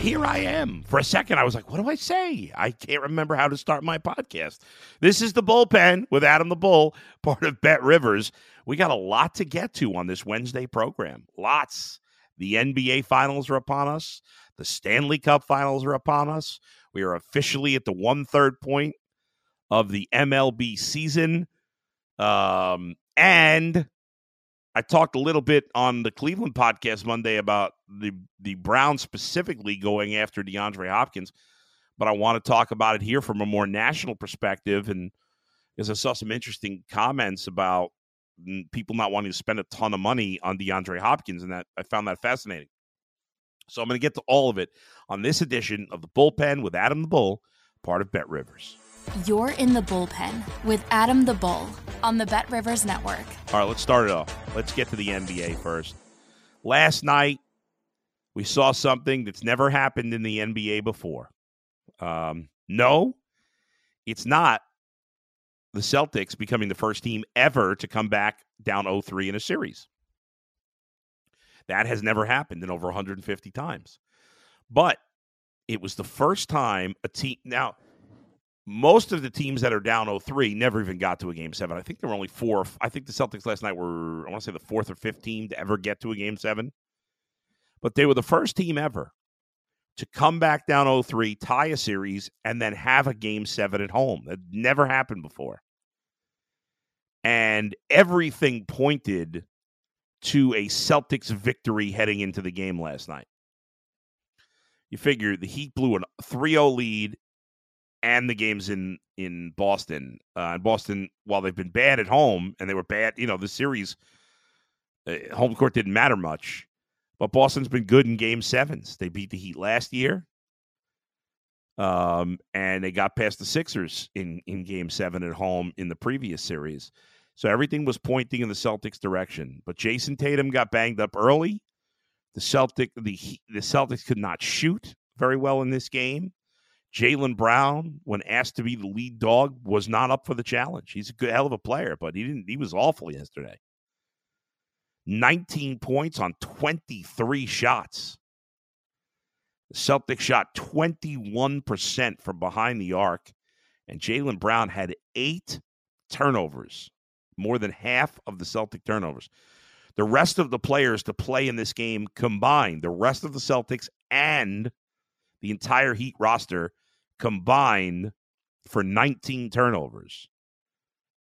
Here I am. For a second, I was like, what do I say? I can't remember how to start my podcast. This is The Bullpen with Adam the Bull, part of Bet Rivers. We got a lot to get to on this Wednesday program. Lots. The NBA finals are upon us, the Stanley Cup finals are upon us. We are officially at the one third point of the MLB season. Um, and I talked a little bit on the Cleveland podcast Monday about the the Browns specifically going after DeAndre Hopkins, but I want to talk about it here from a more national perspective. And because I saw some interesting comments about people not wanting to spend a ton of money on DeAndre Hopkins, and that I found that fascinating. So I'm going to get to all of it on this edition of the Bullpen with Adam the Bull, part of Bet Rivers. You're in the bullpen with Adam the Bull on the Bet Rivers Network. All right, let's start it off. Let's get to the NBA first. Last night, we saw something that's never happened in the NBA before. Um, no, it's not the Celtics becoming the first team ever to come back down 0 3 in a series. That has never happened in over 150 times. But it was the first time a team. Now, most of the teams that are down 0-3 never even got to a game seven. I think there were only four. I think the Celtics last night were, I want to say, the fourth or fifth team to ever get to a game seven. But they were the first team ever to come back down 0-3, tie a series, and then have a game seven at home. That never happened before. And everything pointed to a Celtics victory heading into the game last night. You figure the Heat blew a 3 0 lead and the games in in Boston. Uh, and Boston, while they've been bad at home and they were bad, you know, the series uh, home court didn't matter much. But Boston's been good in game sevens. They beat the Heat last year. Um, and they got past the Sixers in, in game seven at home in the previous series. So everything was pointing in the Celtics direction. But Jayson Tatum got banged up early. The Celtic the the Celtics could not shoot very well in this game. Jaylen Brown, when asked to be the lead dog, was not up for the challenge. He's a good hell of a player, but he didn't. He was awful yesterday. 19 points on 23 shots. The Celtics shot 21% from behind the arc, and Jaylen Brown had eight turnovers, more than half of the Celtic turnovers. The rest of the players to play in this game combined, the rest of the Celtics and the entire Heat roster combined for 19 turnovers.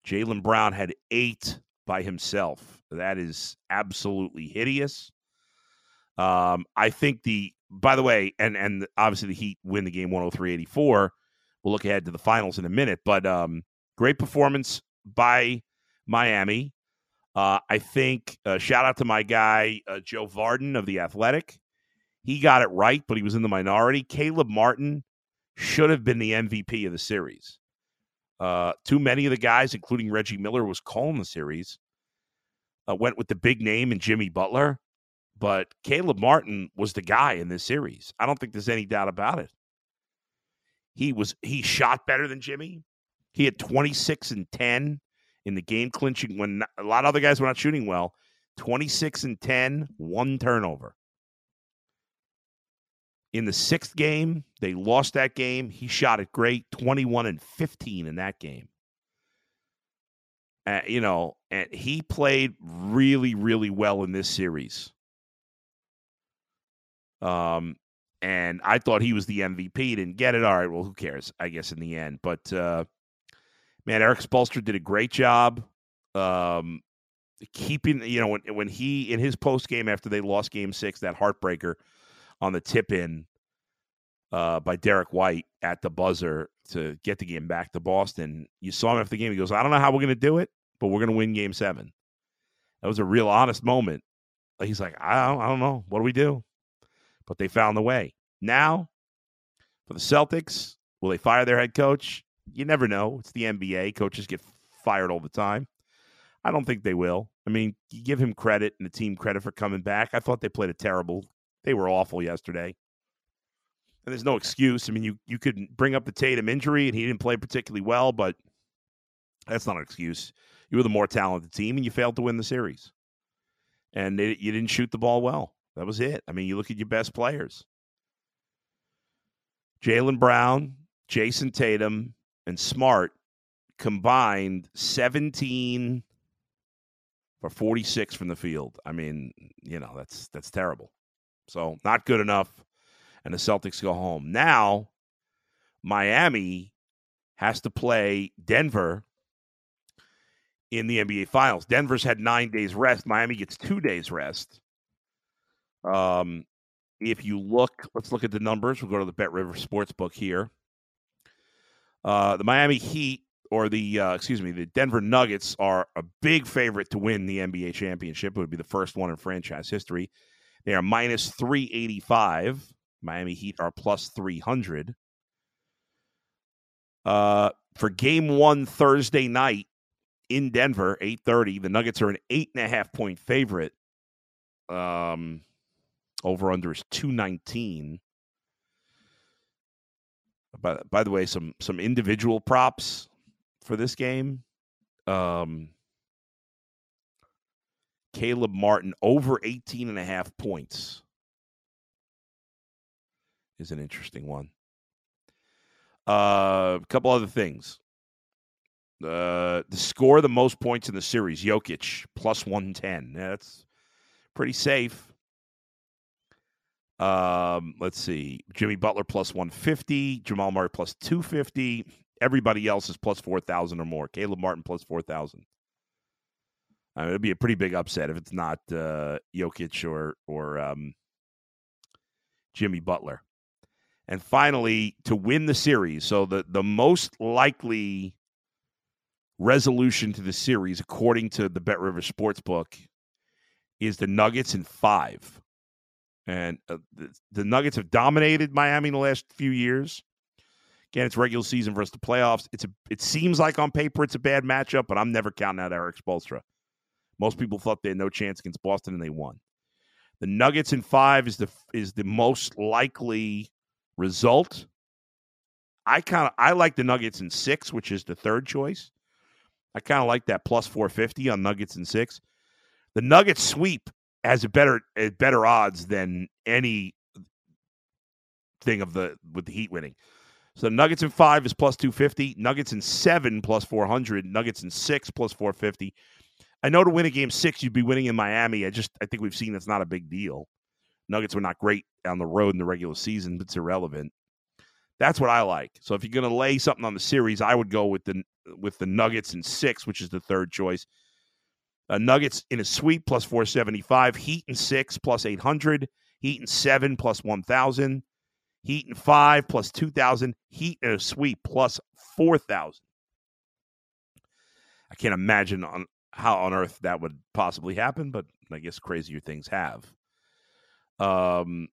Jaylen Brown had eight by himself. That is absolutely hideous. Um, I think the by the way, and and obviously the Heat win the game 103-84. We'll look ahead to the finals in a minute, but um, great performance by Miami. Uh, I think uh, shout out to my guy uh, Joe Vardon of the Athletic. He got it right, but he was in the minority. Caleb Martin should have been the MVP of the series. Uh, too many of the guys, including Reggie Miller, was calling the series. Uh, went with the big name and Jimmy Butler, but Caleb Martin was the guy in this series. I don't think there's any doubt about it. He was he shot better than Jimmy. He had 26 and 10 in the game clinching when a lot of other guys were not shooting well. 26 and 10, one turnover. In the sixth game, they lost that game. He shot it great, 21 and 15 in that game. Uh, you know, and he played really, really well in this series. Um, and I thought he was the MVP. Didn't get it. All right, well, who cares? I guess in the end, but uh, man, Erik Spoelstra did a great job. Um, keeping, you know, when when he in his post game after they lost Game Six, that heartbreaker on the tip in uh, by Derrick White at the buzzer to get the game back to Boston. You saw him after the game. He goes, I don't know how we're going to do it, but we're going to win game seven. That was a real honest moment. He's like, I don't, I don't know. What do we do? But they found the way. Now, for the Celtics, will they fire their head coach? You never know. It's the NBA. Coaches get fired all the time. I don't think they will. I mean, you give him credit and the team credit for coming back. I thought they played a terrible. They were awful yesterday. And there's no excuse. I mean, you you could bring up the Tatum injury and he didn't play particularly well, but that's not an excuse. You were the more talented team and you failed to win the series. And it, you didn't shoot the ball well. That was it. I mean, you look at your best players. Jaylen Brown, Jayson Tatum, and Smart combined 17 for 46 from the field. I mean, you know, that's that's terrible. So, not good enough and the Celtics go home. Now, Miami has to play Denver in the NBA Finals. Denver's had 9 days rest. Miami gets 2 days rest. Um if you look, let's look at the numbers. We'll go to the Bet River Sportsbook here. Uh, the Miami Heat or the uh, excuse me, the Denver Nuggets are a big favorite to win the NBA championship. It would be the first one in franchise history. They are minus 385. Miami Heat are plus 300. Uh, for game one Thursday night in Denver, 8:30, the Nuggets are an eight and a half point favorite. Um, over under is 219. By, by the way, some some individual props for this game. Um, Caleb Martin over 18 and a half points is an interesting one. Uh, a couple other things. Uh, the score the most points in the series, Jokic plus 110. Yeah, that's pretty safe. Um, let's see. Jimmy Butler plus 150, Jamal Murray plus 250. Everybody else is plus 4,000 or more. Caleb Martin plus 4,000. I mean, it'd be a pretty big upset if it's not uh, Jokic or or um, Jimmy Butler. And finally, to win the series, so the the most likely resolution to the series, according to the Bet River Sportsbook, is the Nuggets in five. And uh, the, the Nuggets have dominated Miami in the last few years. Again, it's regular season versus the playoffs. It's a. It seems like on paper it's a bad matchup, but I'm never counting out Erik Spoelstra. Most people thought they had no chance against Boston, and they won. The Nuggets in five is the is the most likely result. I kind of I like the Nuggets in six, which is the third choice. I kind of like that plus four fifty on Nuggets in six. The Nuggets sweep has a better a better odds than any thing of the with the Heat winning. So Nuggets in five is plus two fifty. Nuggets in seven plus four hundred. Nuggets in six plus four fifty. I know to win a game six, you'd be winning in Miami. I just I think we've seen that's not a big deal. Nuggets were not great on the road in the regular season, but it's irrelevant. That's what I like. So if you're going to lay something on the series, I would go with the with the Nuggets in six, which is the third choice. Uh, Nuggets in a sweep plus 475. Heat in six plus 800. Heat in seven plus 1,000. Heat in five plus 2,000. Heat in a sweep plus 4,000. I can't imagine on how on earth that would possibly happen, but I guess crazier things have. Um.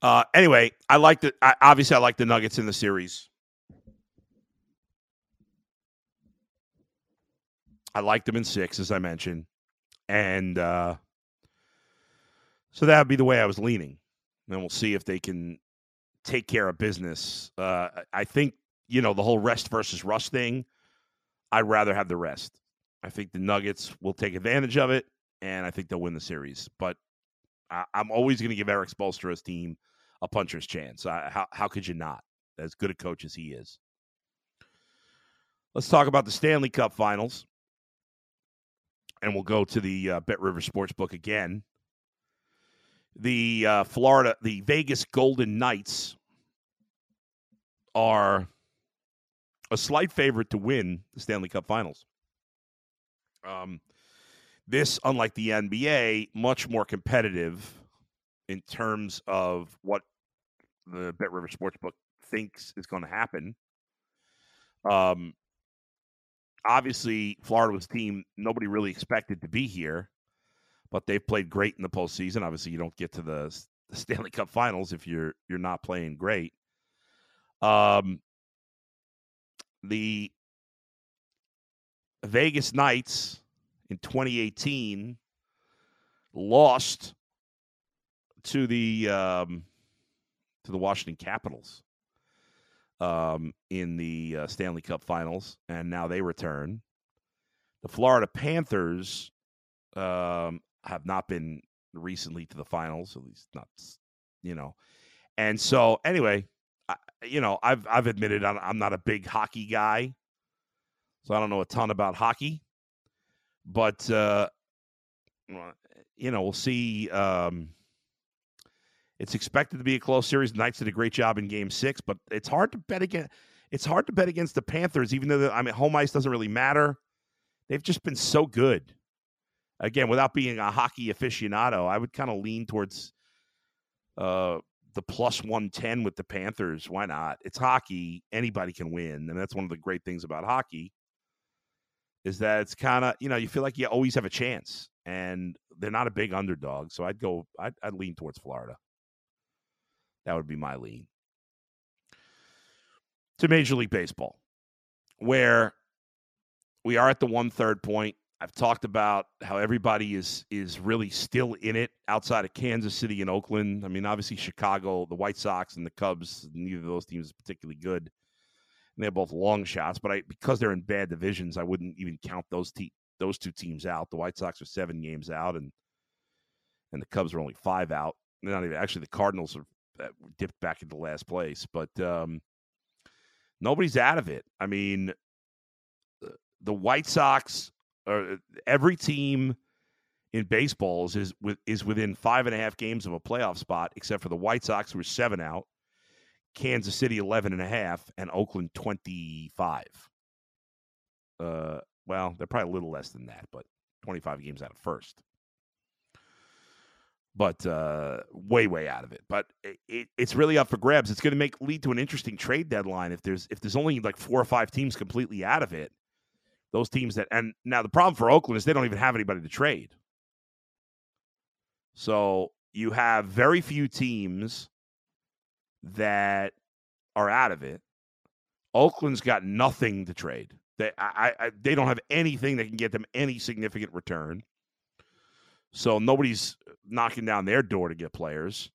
Uh. Anyway, I like the. I, obviously, I like the Nuggets in the series. I like them in six, as I mentioned, and uh, so that would be the way I was leaning. And we'll see if they can take care of business. Uh, I think you know the whole rest versus rust thing. I'd rather have the rest. I think the Nuggets will take advantage of it, and I think they'll win the series. But I, am always going to give Erik Spoelstra's team a puncher's chance. I, how how could you not? As good a coach as he is. Let's talk about the Stanley Cup Finals, and we'll go to the uh, Bet River Sportsbook again. The uh, Florida, the Vegas Golden Knights are a slight favorite to win the Stanley Cup Finals. Um, this, unlike the NBA, much more competitive in terms of what the Bet River Sportsbook thinks is going to happen. Um, obviously, Florida was a team nobody really expected to be here, but they've played great in the postseason. Obviously, you don't get to the, the Stanley Cup Finals if you're you're not playing great. Um, the Vegas Knights in 2018 lost to the um, to the Washington Capitals um, in the uh, Stanley Cup Finals, and now they return. The Florida Panthers um, have not been recently to the finals, at least not, you know. And so, anyway, you know, I've I've admitted I'm, I'm not a big hockey guy, so I don't know a ton about hockey, but uh, you know, we'll see. Um, it's expected to be a close series. Knights did a great job in Game Six, but it's hard to bet against. It's hard to bet against the Panthers, even though the, I mean home ice doesn't really matter. They've just been so good. Again, without being a hockey aficionado, I would kind of lean towards uh, the plus one ten with the Panthers. Why not? It's hockey; anybody can win, and that's one of the great things about hockey. Is that it's kind of you know you feel like you always have a chance, and they're not a big underdog. So I'd go. I'd, I'd lean towards Florida. That would be my lean. To Major League Baseball, where we are at the one third point. I've talked about how everybody is is really still in it outside of Kansas City and Oakland. I mean, obviously Chicago, the White Sox, and the Cubs. Neither of those teams is particularly good. And they're both long shots, but I because they're in bad divisions, I wouldn't even count those te- those two teams out. The White Sox are seven games out, and and the Cubs are only five out. They're not even actually the Cardinals are dipped back into last place, but um, nobody's out of it. I mean, the White Sox, or uh, every team in baseballs is is within five and a half games of a playoff spot, except for the White Sox, who are seven out, Kansas City 11 and a half, and Oakland 25. Uh, well, they're probably a little less than that, but 25 games out of first but uh, way way out of it. But it, it, it's really up for grabs. It's going to make lead to an interesting trade deadline if there's if there's only like four or five teams completely out of it. Those teams that and now the problem for Oakland is they don't even have anybody to trade. So you have very few teams that are out of it. Oakland's got nothing to trade. They I, I they don't have anything that can get them any significant return. So nobody's knocking down their door to get players.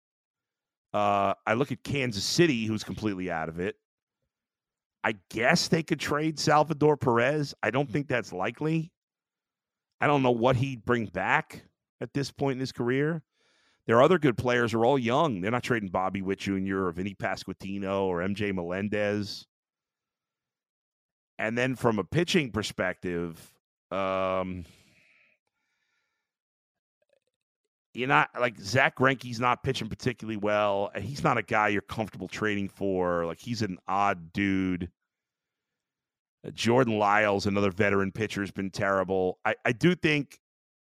Uh, I look at Kansas City, who's completely out of it. I guess they could trade Salvador Perez. I don't think that's likely. I don't know what he'd bring back at this point in his career. Their other good players are all young. They're not trading Bobby Witt Jr. or Vinny Pasquantino or MJ Melendez. And then from a pitching perspective, um, you're not like Zack Greinke's not pitching particularly well. He's not a guy you're comfortable trading for. Like he's an odd dude. Uh, Jordan Lyles, another veteran pitcher, has been terrible. I, I do think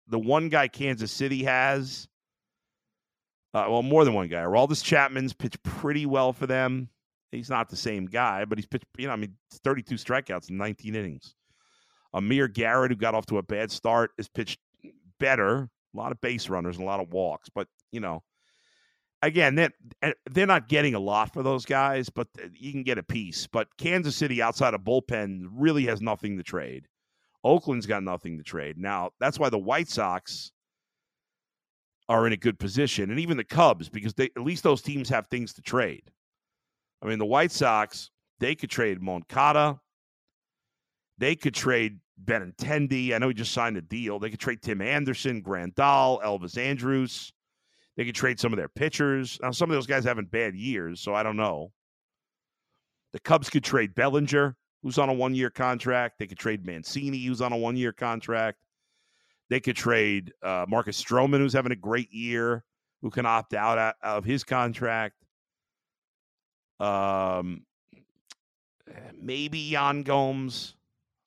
the one guy Kansas City has, uh, well, more than one guy. Aroldis Chapman's pitched pretty well for them. He's not the same guy, but he's pitched, you know, I mean, 32 strikeouts in 19 innings. Amir Garrett, who got off to a bad start, has pitched better a lot of base runners and a lot of walks. But you know, again, they're, eh, they're not getting a lot for those guys, but you can get a piece. But Kansas City, outside of bullpen, really has nothing to trade. Oakland's got nothing to trade. Now, that's why the White Sox are in a good position, and even the Cubs, because they, at least those teams have things to trade. I mean, the White Sox, they could trade Moncada. They could trade Benintendi. I know he just signed a deal. They could trade Tim Anderson, Grandal, Elvis Andrus. They could trade some of their pitchers. Now, some of those guys having bad years, so I don't know. The Cubs could trade Bellinger, who's on a one year contract. They could trade Mancini, who's on a one year contract. They could trade uh, Marcus Stroman, who's having a great year, who can opt out of his contract. Um, maybe Yan Gomes.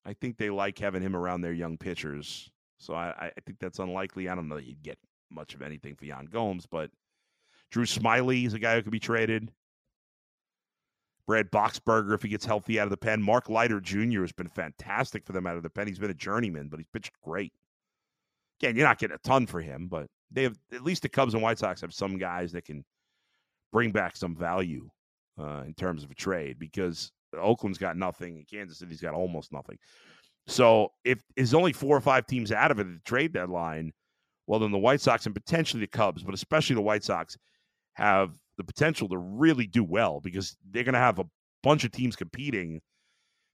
I think they like having him around their young pitchers. So I, I think that's unlikely. I don't know that you'd get much of anything for Yan Gomes, but Drew Smyly is a guy who could be traded. Brad Boxberger, if he gets healthy out of the pen. Mark Leiter Jr. has been fantastic for them out of the pen. He's been a journeyman, but he's pitched great. Again, you're not getting a ton for him, but they have at least the Cubs and White Sox have some guys that can bring back some value uh, in terms of a trade because Oakland's got nothing and Kansas City's got almost nothing. So if there's only four or five teams out of it at the trade deadline, well, then the White Sox and potentially the Cubs, but especially the White Sox, have the potential to really do well because they're going to have a bunch of teams competing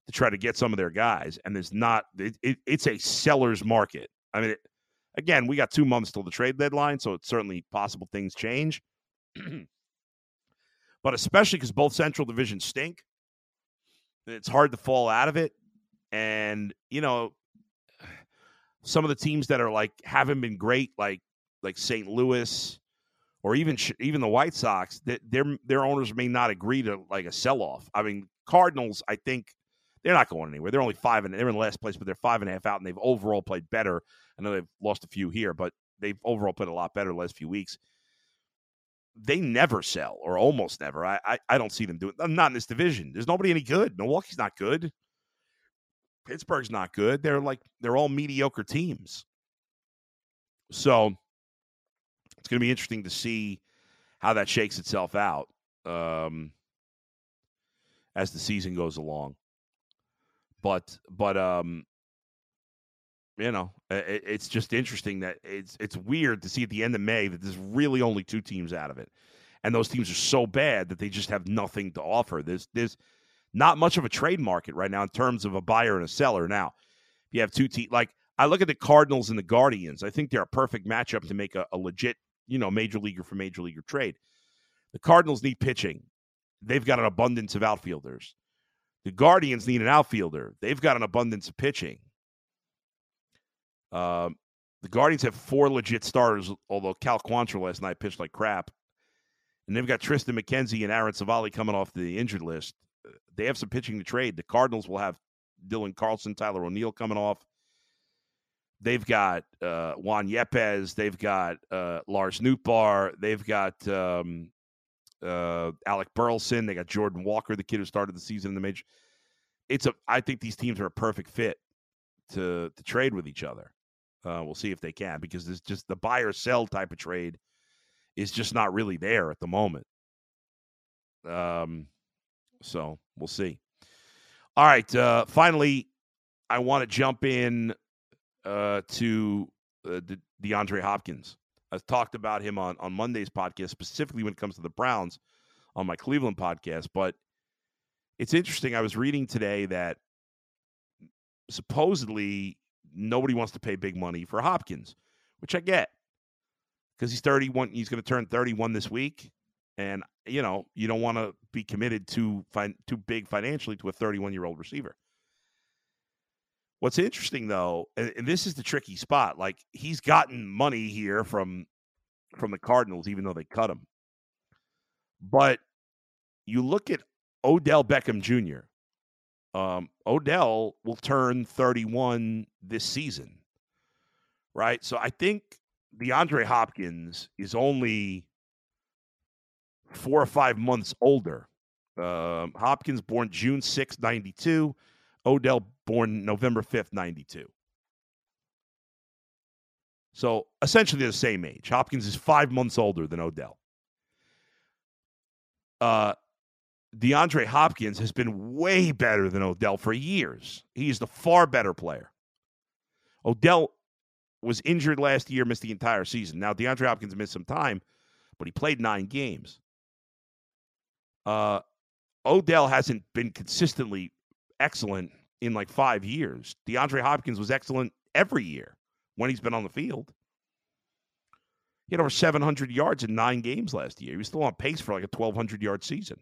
to try to get some of their guys. And there's not, it, it, it's a seller's market. I mean, it, again, we got two months till the trade deadline, so it's certainly possible things change. but especially because both Central divisions stink, it's hard to fall out of it. And, you know, some of the teams that are like haven't been great, like like St. Louis or even even the White Sox, that their their owners may not agree to like a sell off. I mean, Cardinals, I think they're not going anywhere. They're only five and they're in last place, but they're five and a half out, and they've overall played better. I know they've lost a few here, but they've overall played a lot better the last few weeks. They never sell, or almost never. I I, I don't see them doing. Not in this division. There's nobody any good. Milwaukee's not good. Pittsburgh's not good. They're like they're all mediocre teams. So it's going to be interesting to see how that shakes itself out um, as the season goes along. But but um, you know, it, it's just interesting that it's it's weird to see at the end of May that there's really only two teams out of it, and those teams are so bad that they just have nothing to offer. There's there's not much of a trade market right now in terms of a buyer and a seller. Now, if you have two teams, like I look at the Cardinals and the Guardians, I think they're a perfect matchup to make a, a legit, you know, major leaguer for major leaguer trade. The Cardinals need pitching. They've got an abundance of outfielders. The Guardians need an outfielder. They've got an abundance of pitching. Um, the Guardians have four legit starters, although Cal Quantrill last night pitched like crap. And they've got Triston McKenzie and Aaron Civale coming off the injured list they have some pitching to trade. The Cardinals will have Dylan Carlson, Tyler O'Neill coming off. They've got uh, Juan Yepez. They've got uh, Lars Nootbaar. They've got um, uh, Alec Burleson. They got Jordan Walker, the kid who started the season in the major. It's a. I think these teams are a perfect fit to to trade with each other. Uh, we'll see if they can because it's just the buy or sell type of trade is just not really there at the moment. Um, so we'll see. All right. Uh, finally, I want to jump in uh, to uh, De- DeAndre Hopkins. I've talked about him on, on Monday's podcast, specifically when it comes to the Browns on my Cleveland podcast. But it's interesting. I was reading today that supposedly nobody wants to pay big money for Hopkins, which I get because he's 31. He's going to turn 31 this week. And you know, you don't want to be committed to fin- too big financially to a 31 year old receiver. What's interesting though, and, and this is the tricky spot, like he's gotten money here from from the Cardinals, even though they cut him. But you look at Odell Beckham Jr. Um, Odell will turn 31 this season, right? So I think DeAndre Hopkins is only four or five months older. Uh, Hopkins born June 6, 92. Odell born November 5th, 92. So essentially the same age. Hopkins is five months older than Odell. Uh, DeAndre Hopkins has been way better than Odell for years. He is the far better player. Odell was injured last year, missed the entire season. Now DeAndre Hopkins missed some time, but he played nine games. Uh, Odell hasn't been consistently excellent in like five years. DeAndre Hopkins was excellent every year when he's been on the field. He had over 700 yards in nine games last year. He was still on pace for like a 1,200 yard season.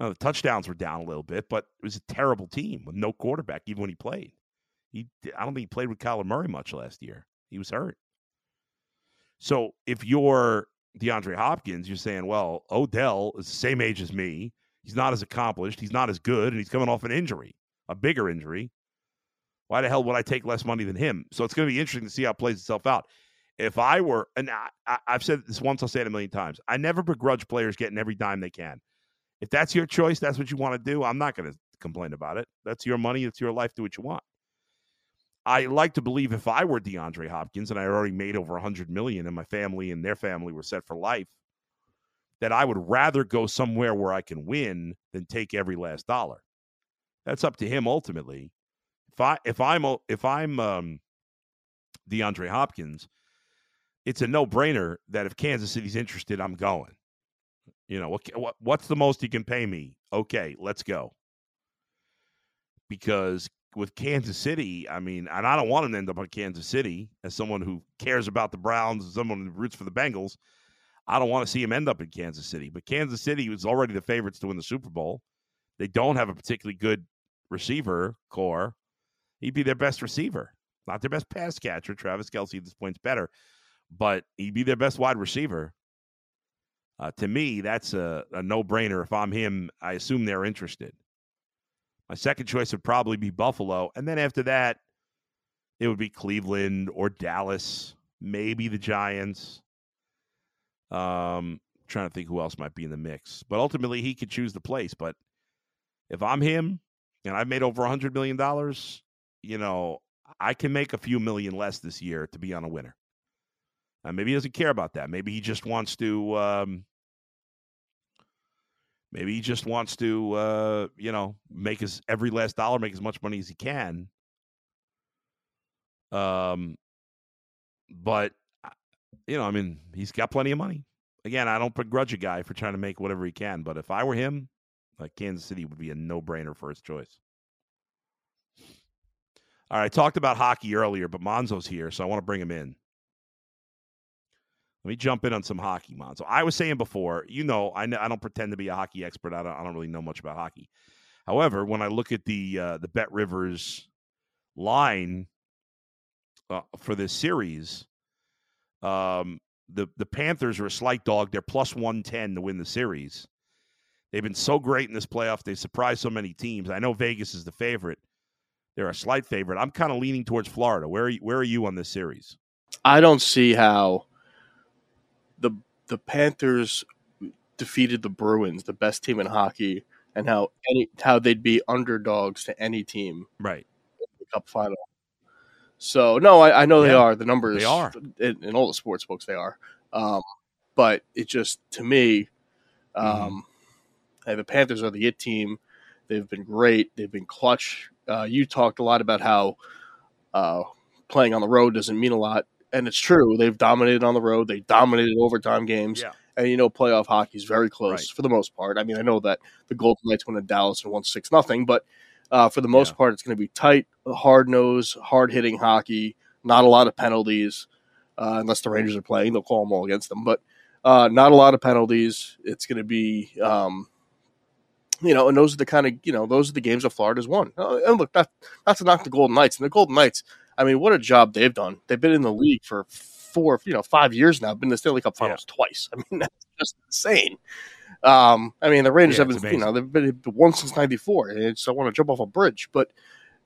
Now, the touchdowns were down a little bit, but it was a terrible team with no quarterback, even when he played. He, I don't think he played with Kyler Murray much last year. He was hurt. So if you're DeAndre Hopkins, you're saying, well, Odell is the same age as me. He's not as accomplished. He's not as good, and he's coming off an injury, a bigger injury. Why the hell would I take less money than him? So it's going to be interesting to see how it plays itself out. if I were, and I, have said this once, I'll say it a million times. I never begrudge players getting every dime they can. If that's your choice, that's what you want to do. I'm not going to complain about it. That's your money. It's your life. Do what you want. I like to believe if I were DeAndre Hopkins and I already made over 100 million and my family and their family were set for life, that I would rather go somewhere where I can win than take every last dollar. That's up to him ultimately. If I if I'm if I'm um, DeAndre Hopkins, it's a no brainer that if Kansas City's interested, I'm going. You know what, what what's the most you can pay me? Okay, let's go. Because with Kansas City, I mean, and I don't want him to end up on Kansas City as someone who cares about the Browns, as someone who roots for the Bengals. I don't want to see him end up in Kansas City. But Kansas City was already the favorites to win the Super Bowl. They don't have a particularly good receiver corps. He'd be their best receiver, not their best pass catcher. Travis Kelce at this point's better, but he'd be their best wide receiver. Uh, to me, that's a, a no brainer. If I'm him, I assume they're interested. My second choice would probably be Buffalo. And then after that, it would be Cleveland or Dallas, maybe the Giants. Um, trying to think who else might be in the mix. But ultimately, he could choose the place. But if I'm him and I've made over a $100 million, you know, I can make a few million less this year to be on a winner. And maybe he doesn't care about that. Maybe he just wants to um, Maybe he just wants to, uh, you know, make his every last dollar, make as much money as he can. Um, but uh, you know, I mean, he's got plenty of money. Again, I don't begrudge a guy for trying to make whatever he can, but if I were him, like Kansas City would be a no-brainer for his choice. All right, I talked about hockey earlier, but Monzo's here, so I want to bring him in. Let me jump in on some hockey, Monzo. I was saying before, you know, I, I don't pretend to be a hockey expert. I don't, I don't really know much about hockey. However, when I look at the uh, the Bet Rivers line uh, for this series, um, the the Panthers are a slight dog. They're plus one ten to win the series. They've been so great in this playoff. They surprised so many teams. I know Vegas is the favorite. They're a slight favorite. I'm kind of leaning towards Florida. Where are you, where are you on this series? I don't see how the the Panthers defeated the Bruins, the best team in hockey, and how any how they'd be underdogs to any team, right? the Cup final. So no, I, I know yeah, they are. The numbers they are in, in, all the sports books they are. Um, but it just to me, um, mm-hmm. the Panthers are the it team. They've been great. They've been clutch. Uh, you talked a lot about how uh, playing on the road doesn't mean a lot and it's true. They've dominated on the road. They dominated overtime games. Yeah. And you know, playoff hockey is very close right. for the most part. I mean, I know that the Golden Knights went to Dallas and won six nothing, but uh, for the most yeah. part, it's going to be tight, hard nose, hard hitting hockey. Not a lot of penalties, uh, unless the Rangers are playing. They'll call them all against them, but uh, not a lot of penalties. It's going to be, um, you know, and those are the kind of you know those are the games that Florida's won. Uh, and look, that not to knock the Golden Knights, and the Golden Knights I mean, what a job they've done. They've been in the league for four, you know, five years now. Been in the Stanley Cup Finals yeah. twice. I mean, that's just insane. Um, I mean, the Rangers yeah, have been, you know, they've been one since '94. So I want to jump off a bridge, but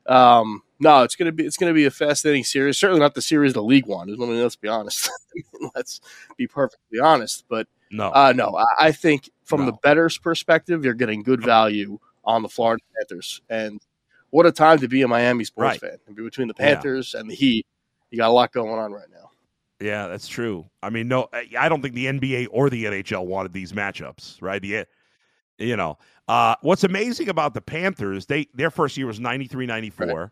um, no, it's gonna be it's gonna be a fascinating series. Certainly not the series the league won. I mean, let's be honest. let's be perfectly honest. But no, uh, no, I, I think from no. the betters' perspective, you're getting good value on the Florida Panthers, and what a time to be a Miami sports right. fan. Between the Panthers yeah. and the Heat, you got a lot going on right now. Yeah, that's true. I mean, no, I don't think the NBA or the NHL wanted these matchups, right? The, you know, uh, what's amazing about the Panthers, they their first year was 93 94, right.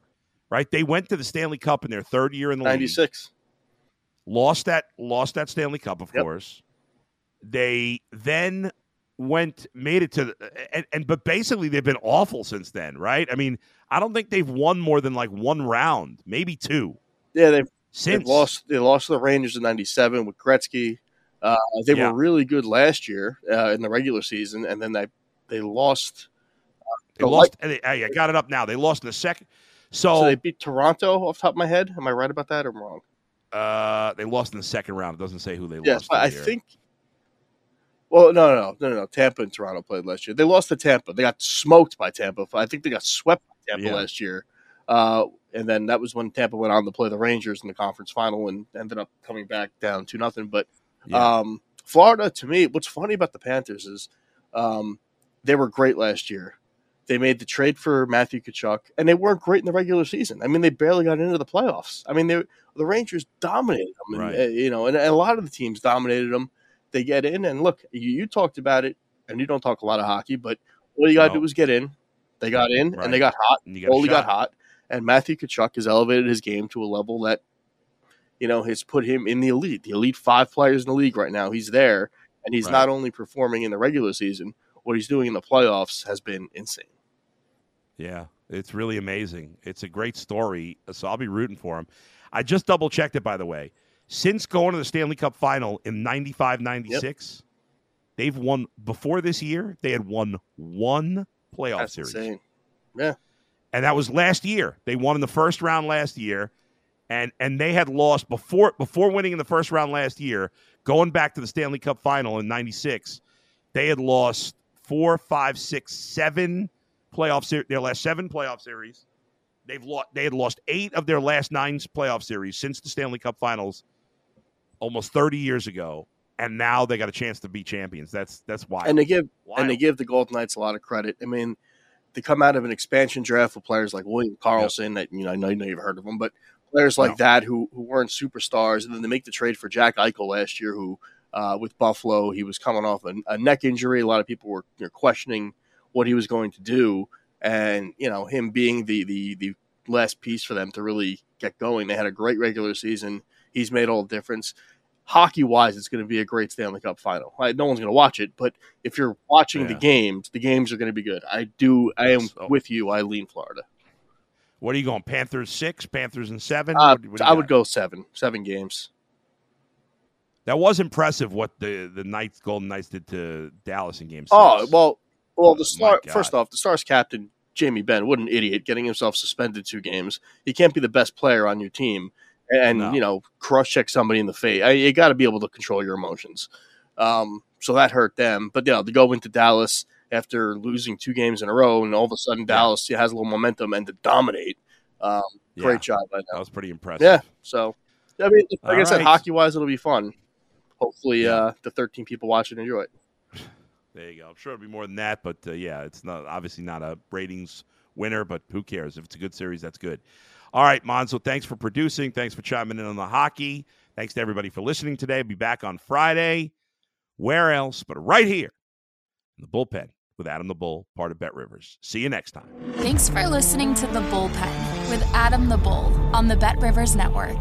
right? They went to the Stanley Cup in their third year in the 96. League, lost that lost that Stanley Cup, of yep. course. They then went made it to and, and but basically they've been awful since then, right? I mean, I don't think they've won more than like one round, maybe two. Yeah, they've since they've lost they lost to the Rangers in '97 with Gretzky. Uh, they yeah. were really good last year uh, in the regular season, and then they they lost. Uh, they the lost. Light- I got it up now. They lost in the second. So, so, they beat Toronto off top of my head. Am I right about that or wrong? Uh, they lost in the second round. It doesn't say who they yes, lost. Yes, I think well, no, no, no, no, no. Tampa and Toronto played last year. They lost to Tampa. They got smoked by Tampa. I think they got swept by Tampa yeah. last year. Uh, and then that was when Tampa went on to play the Rangers in the conference final and ended up coming back down to nothing. But yeah. um, Florida, to me, what's funny about the Panthers is um, they were great last year. They made the trade for Matthew Tkachuk, and they weren't great in the regular season. I mean, they barely got into the playoffs. I mean, they, the Rangers dominated them, and, right. uh, you know, and, and, a lot of the teams dominated them. They get in, and look, you, you, talked about it, and you don't talk a lot of hockey, but all you got to no. do is get in. They got in, right. and they got hot. Only got hot, and Matthew Tkachuk has elevated his game to a level that, you know, has put him in the elite, the elite five players in the league right now. He's there, and he's right. not only performing in the regular season, what he's doing in the playoffs has been insane. Yeah, it's really amazing. It's a great story, so I'll be rooting for him. I just double checked it, by the way. Since going to the Stanley Cup final in 95 96, yep. they've won, before this year, they had won one playoff That's series. Insane. Yeah and that was last year. They won in the first round last year, and and they had lost before before winning in the first round last year. Going back to the Stanley Cup final in '96, they had lost four, five, six, seven playoff series. Their last seven playoff series. They've lost. They had lost eight of their last nine playoff series since the Stanley Cup Finals, almost 30 years ago, and now they got a chance to be champions. That's that's why. And they give wild. and they give the Golden Knights a lot of credit. I mean, they come out of an expansion draft with players like William Karlsson yep. that you know I know, you know you've heard of them, but players like no. that who who weren't superstars, and then they make the trade for Jack Eichel last year, who uh, with Buffalo he was coming off a, a neck injury. A lot of people were you know, questioning what he was going to do, and you know him being the the the last piece for them to really get going. They had a great regular season. He's made all the difference hockey wise, it's going to be a great Stanley Cup final. no one's going to watch it, but if you're watching yeah. the games, the games are going to be good. I do. I am so, with you. I lean Florida. What are you going? Panthers six, Panthers and seven. Uh, what, what I got? would go seven, seven games. That was impressive what the the Knights, Golden Knights, did to Dallas in Game Six. Oh well, well the star. First off, the Stars captain Jamie Benn, what an idiot, getting himself suspended two games. He can't be the best player on your team and no. you know cross check somebody in the face. I, you got to be able to control your emotions. Um, so that hurt them. But yeah, to go into Dallas after losing two games in a row, and all of a sudden Dallas yeah. has a little momentum and to dominate. Um, great job by them. That was pretty impressive. Yeah. So I mean, like all I said, hockey wise, it'll be fun. Hopefully, yeah. uh, the 13 people watching enjoy it. There you go. I'm sure it'll be more than that, but uh, yeah, it's not obviously not a ratings winner, but who cares? If it's a good series, that's good. All right, Monzo, thanks for producing. Thanks for chiming in on the hockey. Thanks to everybody for listening today. I'll be back on Friday. Where else but right here in the bullpen with Adam the Bull, part of Bet Rivers. See you next time. Thanks for listening to The Bullpen with Adam the Bull on the Bet Rivers Network.